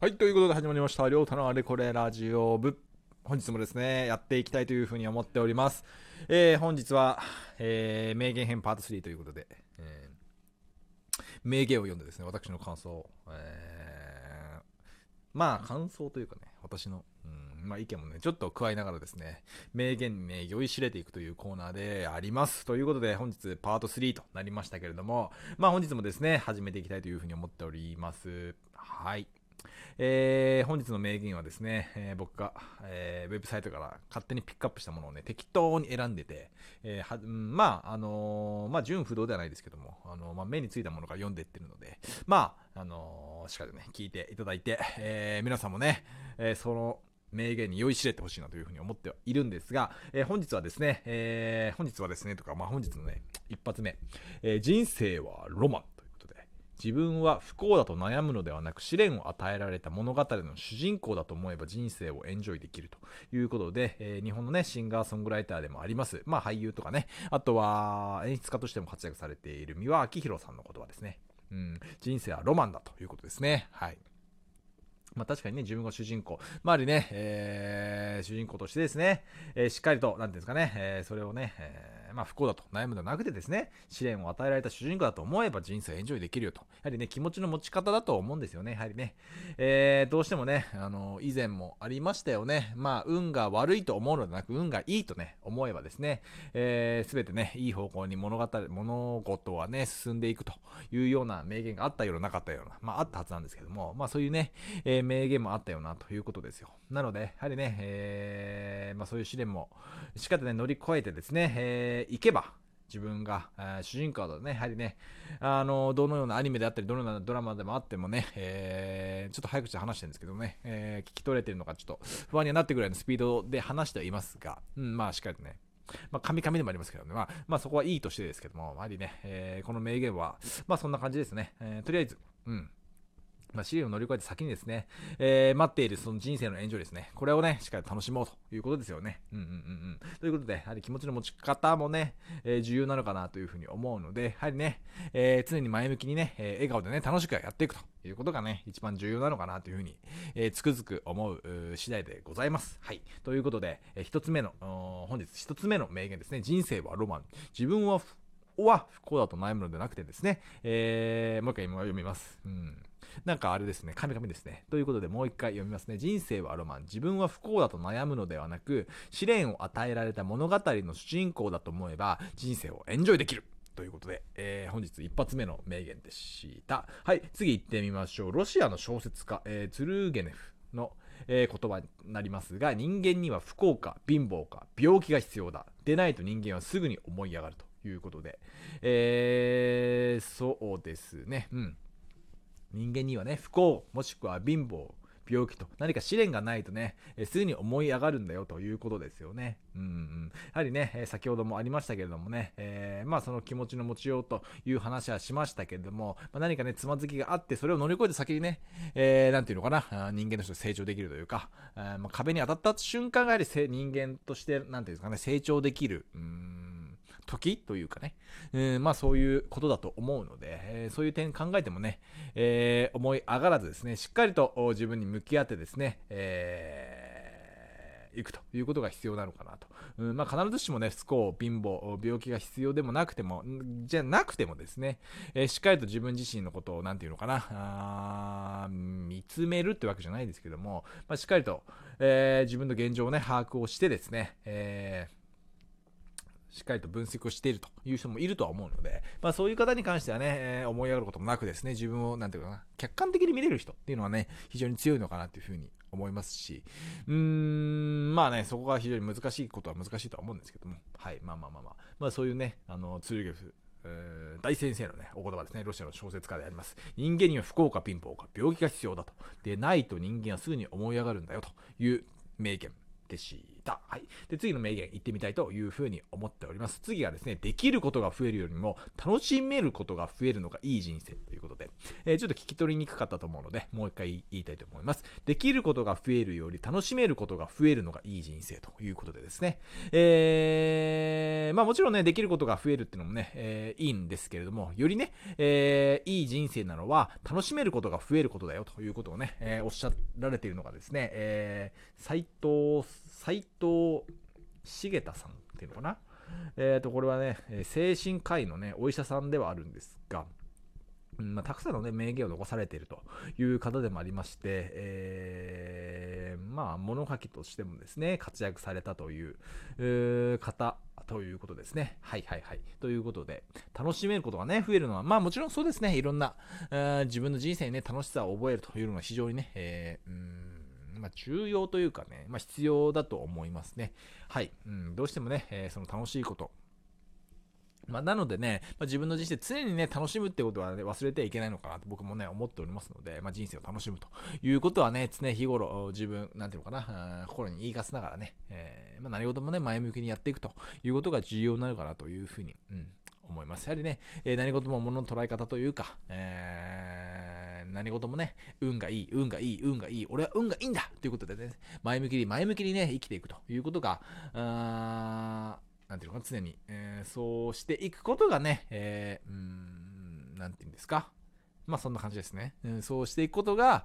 はい、ということで始まりました、りょうたのあれこれラジオ部。本日もですね、やっていきたいというふうに思っております。えー、本日は、えー、名言編パート3ということで、えー、名言を読んでですね、私の感想、えー、まあ感想というかね、私の、うんまあ、意見もね、ちょっと加えながらですね、名言にね、酔いしれていくというコーナーであります。ということで、本日パート3となりましたけれども、まあ本日もですね、始めていきたいというふうに思っております。はい。えー、本日の名言はですね、えー、僕が、えー、ウェブサイトから勝手にピックアップしたものをね、適当に選んでて、えー、はまあ、あのまあ、純不動ではないですけども、あのまあ、目についたものから読んでいってるので、まあ、あのしっかりね、聞いていただいて、え皆さんもね、えその、名言に酔いしれてほしいなというふうに思ってはいるんですが、えー、本日はですね、えー、本日はですね、とか、まあ、本日のね、一発目、えー、人生はロマン。自分は不幸だと悩むのではなく試練を与えられた物語の主人公だと思えば人生をエンジョイできるということで、えー、日本のね、シンガーソングライターでもあります。まあ俳優とかね、あとは演出家としても活躍されている三輪明宏さんの言葉ですね。うん、人生はロマンだということですね。はい。まあ確かにね、自分が主人公。まあ、ありね、えー、主人公としてですね、えー、しっかりと、なんていうんですかね、えー、それをね、えー、まあ不幸だと悩むのではなくてですね、試練を与えられた主人公だと思えば人生をエンジョイできるよと。やはりね、気持ちの持ち方だと思うんですよね。やはりね、えー、どうしてもね、あの、以前もありましたよね。まあ、運が悪いと思うのではなく、運がいいとね、思えばですね、えー、すべてね、いい方向に物語、物事はね、進んでいくというような名言があったような、なかったような、まあ、あったはずなんですけども、まあ、そういうね、えー、名言もあったよなということですよ。なので、やはりね、えー、まあ、そういう試練もしっかり、乗り越えてですね、えー、行けば、自分が、えー、主人公だね、やはりね、あの、どのようなアニメであったり、どのようなドラマでもあってもね、えー、ちょっと早口で話してるんですけどね、えー、聞き取れてるのかちょっと不安にはなってくるぐらいのスピードで話してはいますが、うん、まあしっかりとね、まあ、神々でもありますけどね。まあ、まあ、そこはいいとしてですけども、やはりね、えー、この名言は、まあ、そんな感じですね。えー、とりあえず、うん。まあ、試練を乗り越えて先にですね、えー、待っているその人生のエンジョイですね。これをね、しっかり楽しもうということですよね。うんうんうんうん。ということで、やはり気持ちの持ち方もね、えー、重要なのかなというふうに思うので、やはりね、えー、常に前向きにね、え笑顔でね、楽しくやっていくということがね、一番重要なのかなというふうに、えつくづく思う次第でございます。はい。ということで、え一つ目の、本日一つ目の名言ですね。人生はロマン。自分は不幸だと悩むのではなくてですね、え、もう一回今読みます。うんなんかあれですね、神々ですね。ということでもう一回読みますね。人生はロマン。自分は不幸だと悩むのではなく、試練を与えられた物語の主人公だと思えば、人生をエンジョイできる。ということで、えー、本日一発目の名言でした。はい、次行ってみましょう。ロシアの小説家、えー、ツルーゲネフの、えー、言葉になりますが、人間には不幸か貧乏か病気が必要だ。でないと人間はすぐに思い上がるということで、えー、そうですね。うん。人間にはね、不幸、もしくは貧乏、病気と何か試練がないとね、えすぐに思い上がるんだよということですよね。うん、うん、やはりね、え先ほどもありましたけれどもね、えー、まあその気持ちの持ちようという話はしましたけれども、まあ、何かね、つまずきがあって、それを乗り越えて先にね、えー、ていうのかな、人間として成長できるというか、え、まあ、壁に当たった瞬間がやはり人間として、なんていうんですかね、成長できる、うん。時というかね、えー、まあそういうことだと思うので、えー、そういう点考えてもね、えー、思い上がらずですね、しっかりと自分に向き合ってですね、えー、いくということが必要なのかなと。うんまあ、必ずしもね、不幸、貧乏、病気が必要でもなくても、じゃなくてもですね、えー、しっかりと自分自身のことを、なんていうのかな、見つめるってわけじゃないですけども、まあ、しっかりと、えー、自分の現状をね、把握をしてですね、えーしっかりと分析をしているという人もいるとは思うので、まあそういう方に関してはね、えー、思い上がることもなくですね、自分を、なんていうかな、客観的に見れる人っていうのはね、非常に強いのかなっていうふうに思いますし、うーん、まあね、そこが非常に難しいことは難しいとは思うんですけども、はい、まあまあまあまあ、まあそういうね、あの、ツルゲフ、大先生のね、お言葉ですね、ロシアの小説家であります。人間には不幸か貧乏か病気が必要だと。でないと人間はすぐに思い上がるんだよという名言でした。た。はい。で、次の名言言ってみたいというふうに思っております。次がですね、できることが増えるよりも、楽しめることが増えるのがいい人生ということで、えー、ちょっと聞き取りにくかったと思うので、もう一回言いたいと思います。できることが増えるより、楽しめることが増えるのがいい人生ということでですね、えー、まあもちろんね、できることが増えるっていうのもね、えー、いいんですけれども、よりね、えー、いい人生なのは、楽しめることが増えることだよということをね、えー、おっしゃられているのがですね、えー、斎藤、斎藤茂太さんっていうのかな？えっ、ー、と、これはね、精神科医のね、お医者さんではあるんですが、まあ、たくさんの、ね、名言を残されているという方でもありまして、えー、まあ、物書きとしてもですね、活躍されたという、う方ということですね。はいはいはい。ということで、楽しめることがね、増えるのは、まあもちろんそうですね、いろんな、自分の人生にね、楽しさを覚えるというのが非常にね、えー、うんまあ、重要というかね、まあ、必要だと思いますね。はい。うん、どうしてもね、えー、その楽しいこと、まあ、なのでね、まあ、自分の人生常にね、楽しむってことは、ね、忘れてはいけないのかなと僕もね、思っておりますので、まあ、人生を楽しむということはね、常日頃自分、なんていうのかな、心に言い聞かせながらね、えー、まあ、何事もね、前向きにやっていくということが重要になるかなというふうに、うん、思います。やはりね、えー、何事も物の捉え方というか、えー、何事もね、運がいい、運がいい、運がいい、俺は運がいいんだということでね、前向きに前向きにね、生きていくということが、あなんていうのかな、常に、えー、そうしていくことがね、えー、うん、なんていうんですか。まあそんな感じですね。うん、そうしていくことが、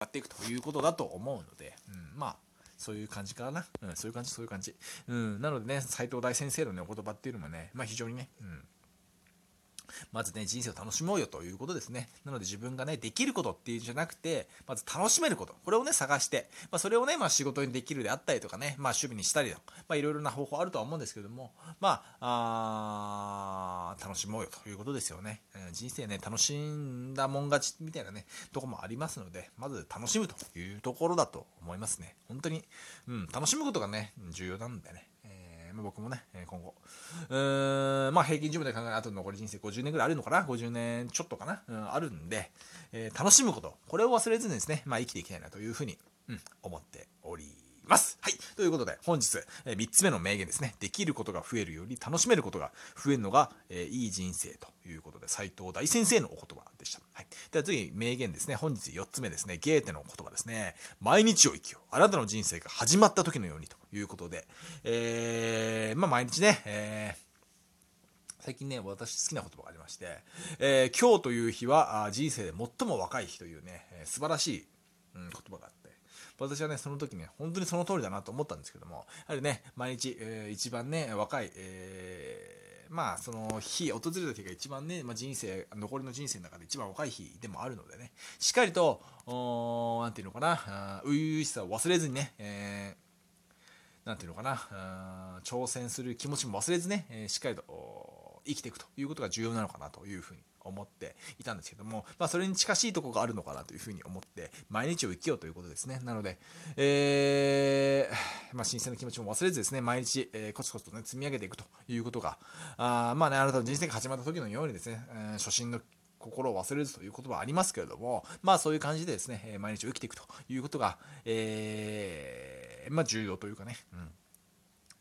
やっていくということだと思うので、うん、まあ、そういう感じかな。うん、そういう感じ、そういう感じ。うん、なのでね、斎藤大先生のね、お言葉っていうのもね、まあ非常にね、うん、まずね、人生を楽しもうよということですね。なので自分がね、できることっていうんじゃなくて、まず楽しめること。これをね、探して、まあ、それをね、まあ、仕事にできるであったりとかね、まあ、趣味にしたりとか、まあ、いろいろな方法あるとは思うんですけども、まあ、あ楽しもうよということですよね。人生ね、楽しんだもん勝ちみたいなね、とこもありますので、まず楽しむというところだと思いますね。本当に、うん、楽しむことがね、重要なんでね。まあ、僕もね、今後、うー、まあ平均寿命で考えるあと残り人生50年ぐらいあるのかな ?50 年ちょっとかな、うん、あるんで、えー、楽しむこと、これを忘れずにですね、まあ生きていきたいなというふうに、うん、思っております。はい。ということで、本日、え、3つ目の名言ですね。できることが増えるより楽しめることが増えるのが、え、いい人生ということで、斎藤大先生のお言葉でした。はい。では次、名言ですね。本日4つ目ですね。ゲーテの言葉ですね。毎日を生きよう。あなたの人生が始まった時のようにということで、えー、まあ毎日ね、えー最近ね、私好きな言葉がありまして、えー、今日という日は人生で最も若い日というねえ、素晴らしい、うん、言葉があって、私はね、その時ね、本当にその通りだなと思ったんですけども、やはりね、毎日、えー、一番ね、若い、えー、まあ、その日、訪れた日が一番ね、まあ、人生、残りの人生の中で一番若い日でもあるのでね、しっかりと、おなんていうのかな、初々しさを忘れずにね、えー、なんていうのかな、挑戦する気持ちも忘れずね、えー、しっかりと生きていくということが重要なのかなというふうに思っていたんですけども、まあ、それに近しいところがあるのかなというふうに思って、毎日を生きようということですね。なので、えー、まあ、新鮮な気持ちも忘れずですね、毎日、えー、コツコツとね、積み上げていくということが、あまあね、あなたの人生が始まった時のようにですね、えー、初心の心を忘れずという言葉はありますけれども、まあそういう感じでですね、毎日を生きていくということが、えー、まあ重要というかね、うん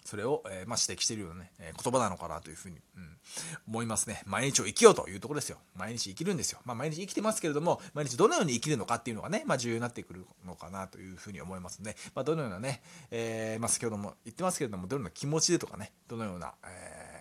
それを、えー、まあ、指摘しているようなね、えー、言葉なのかなというふうに、うん、思いますね。毎日を生きようというところですよ。毎日生きるんですよ。まあ、毎日生きてますけれども、毎日どのように生きるのかっていうのがね、まあ、重要になってくるのかなというふうに思いますので、まあ、どのようなね、えー、まあ、先ほども言ってますけれども、どのような気持ちでとかね、どのような、えー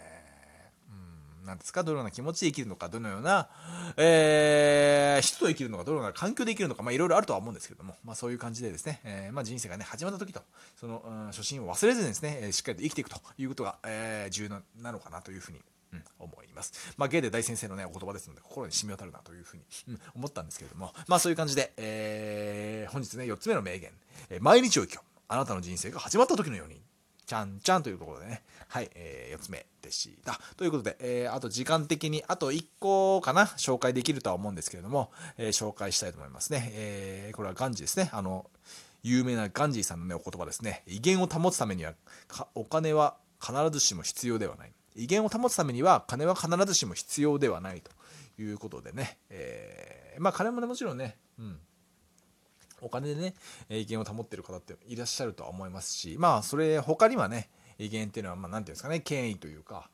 なんですか、どのような気持ちで生きるのか、どのような、えー、人と生きるのか、どのような環境で生きるのか、まあいろいろあるとは思うんですけども、まあそういう感じでですね、えー、まあ人生がね、始まった時と、その、うん、初心を忘れずにですね、しっかりと生きていくということが、えー、重要なのかなというふうにうん、思います。まあ、ゲイで大先生のね、お言葉ですので、心に染み渡るなというふうに、うん、思ったんですけれども、まあ、そういう感じで、えー、本日ね、4つ目の名言、えー、毎日を生きよう。あなたの人生が始まった時のように、ちゃんちゃんというところでね、はい、えー、4つ目でした。ということで、えー、あと時間的に、あと1個かな、紹介できるとは思うんですけれども、えー、紹介したいと思いますね。えー、これはガンジーですね。あの、有名なガンジーさんのね、お言葉ですね。威厳を保つためには、お金は必ずしも必要ではない。威厳を保つためには、金は必ずしも必要ではないということでね、えー、まあ金もね、もちろんね、うん、お金でね、威厳を保ってる方っていらっしゃるとは思いますし、まあ、それ、他にはね、威厳っていうのは、まあ、なんていうんですかね、権威というか、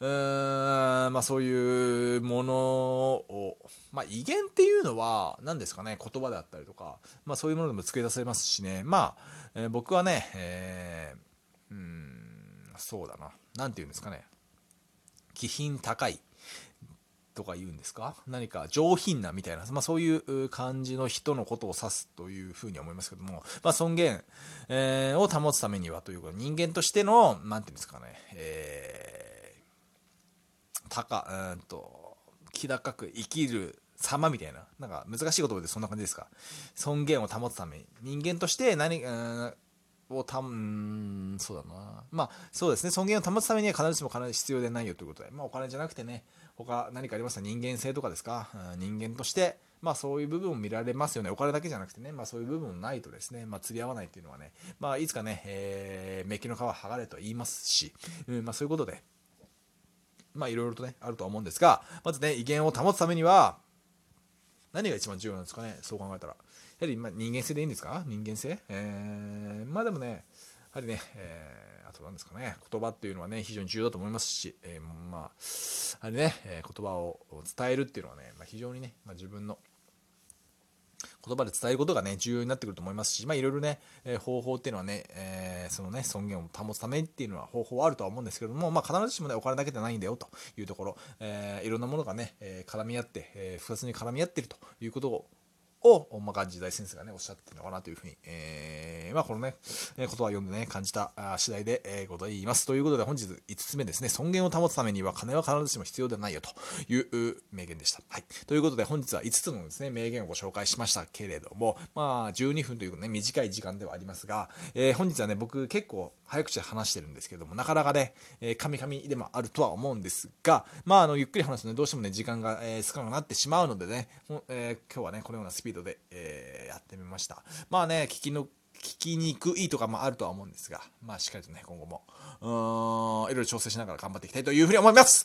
うーん、まあそういうものを、まあ威厳っていうのは、何ですかね、言葉であったりとか、まあそういうものでも作り出せますしね、まあ、えー、僕はね、えー、うん、そうだな、なんて言うんですかね、気品高い。とか言うんですか？何か上品なみたいな、まあ、そういう感じの人のことを指すというふうに思いますけども、まあ、尊厳、えー、を保つためにはというか人間としての、なんていうんですかね、えー高、うんと、気高く生きる様みたいな、なんか難しい言葉でそんな感じですか？尊厳を保つために、人間として何、うんをたん、そうだな。まあ、そうですね。尊厳を保つためには必ずしも必ず必要でないよということで、まあ、お金じゃなくてね、他何かありますか？人間性とかですか、うん、人間として、まあそういう部分も見られますよね。お金だけじゃなくてね、まあそういう部分もないとですね、まあ釣り合わないっていうのはね、まあいつかね、えー、メッキの皮剥がれと言いますし、うん、まあそういうことで、まあいろいろとね、あるとは思うんですが、まずね、威厳を保つためには、何が一番重要なんですかね、そう考えたら。やはり、ま人間性でいいんですか？人間性？えー、まあでもね、やはりね、えー、あと何ですかね、言葉っていうのはね、非常に重要だと思いますし、えー、まあ、やはりね、え言葉を伝えるっていうのはね、まあ、非常にね、まあ、自分の言葉で伝えることがね、重要になってくると思いますし、まあいろいろね、えー、方法っていうのはね、えー、そのね、尊厳を保つためっていうのは方法はあるとは思うんですけども、まあ必ずしもね、お金だけではないんだよというところ、えー、いろんなものがね、え絡み合って、え複雑に絡み合っているということをを、まあ、ガンジ大先生がね、おっしゃってるのかなというふうに、えー、まあ、このね、言葉を読んでね、感じた次第で、えー、ございます。ということで、本日5つ目ですね、尊厳を保つためには金は必ずしも必要ではないよという名言でした。はい。ということで、本日は5つのですね、名言をご紹介しましたけれども、まあ、12分というね、短い時間ではありますが、えー、本日はね、僕結構早口で話してるんですけども、なかなかね、えー、カミカミでもあるとは思うんですが、まあ、あの、ゆっくり話すとね、どうしてもね、時間が、えー、少なくなってしまうのでね、えー、今日はね、このようなスピードで、えーやってみました。まあね、聞きの、聞きにくいとかもあるとは思うんですが、まあしっかりとね、今後も、うーん、いろいろ調整しながら頑張っていきたいというふうに思います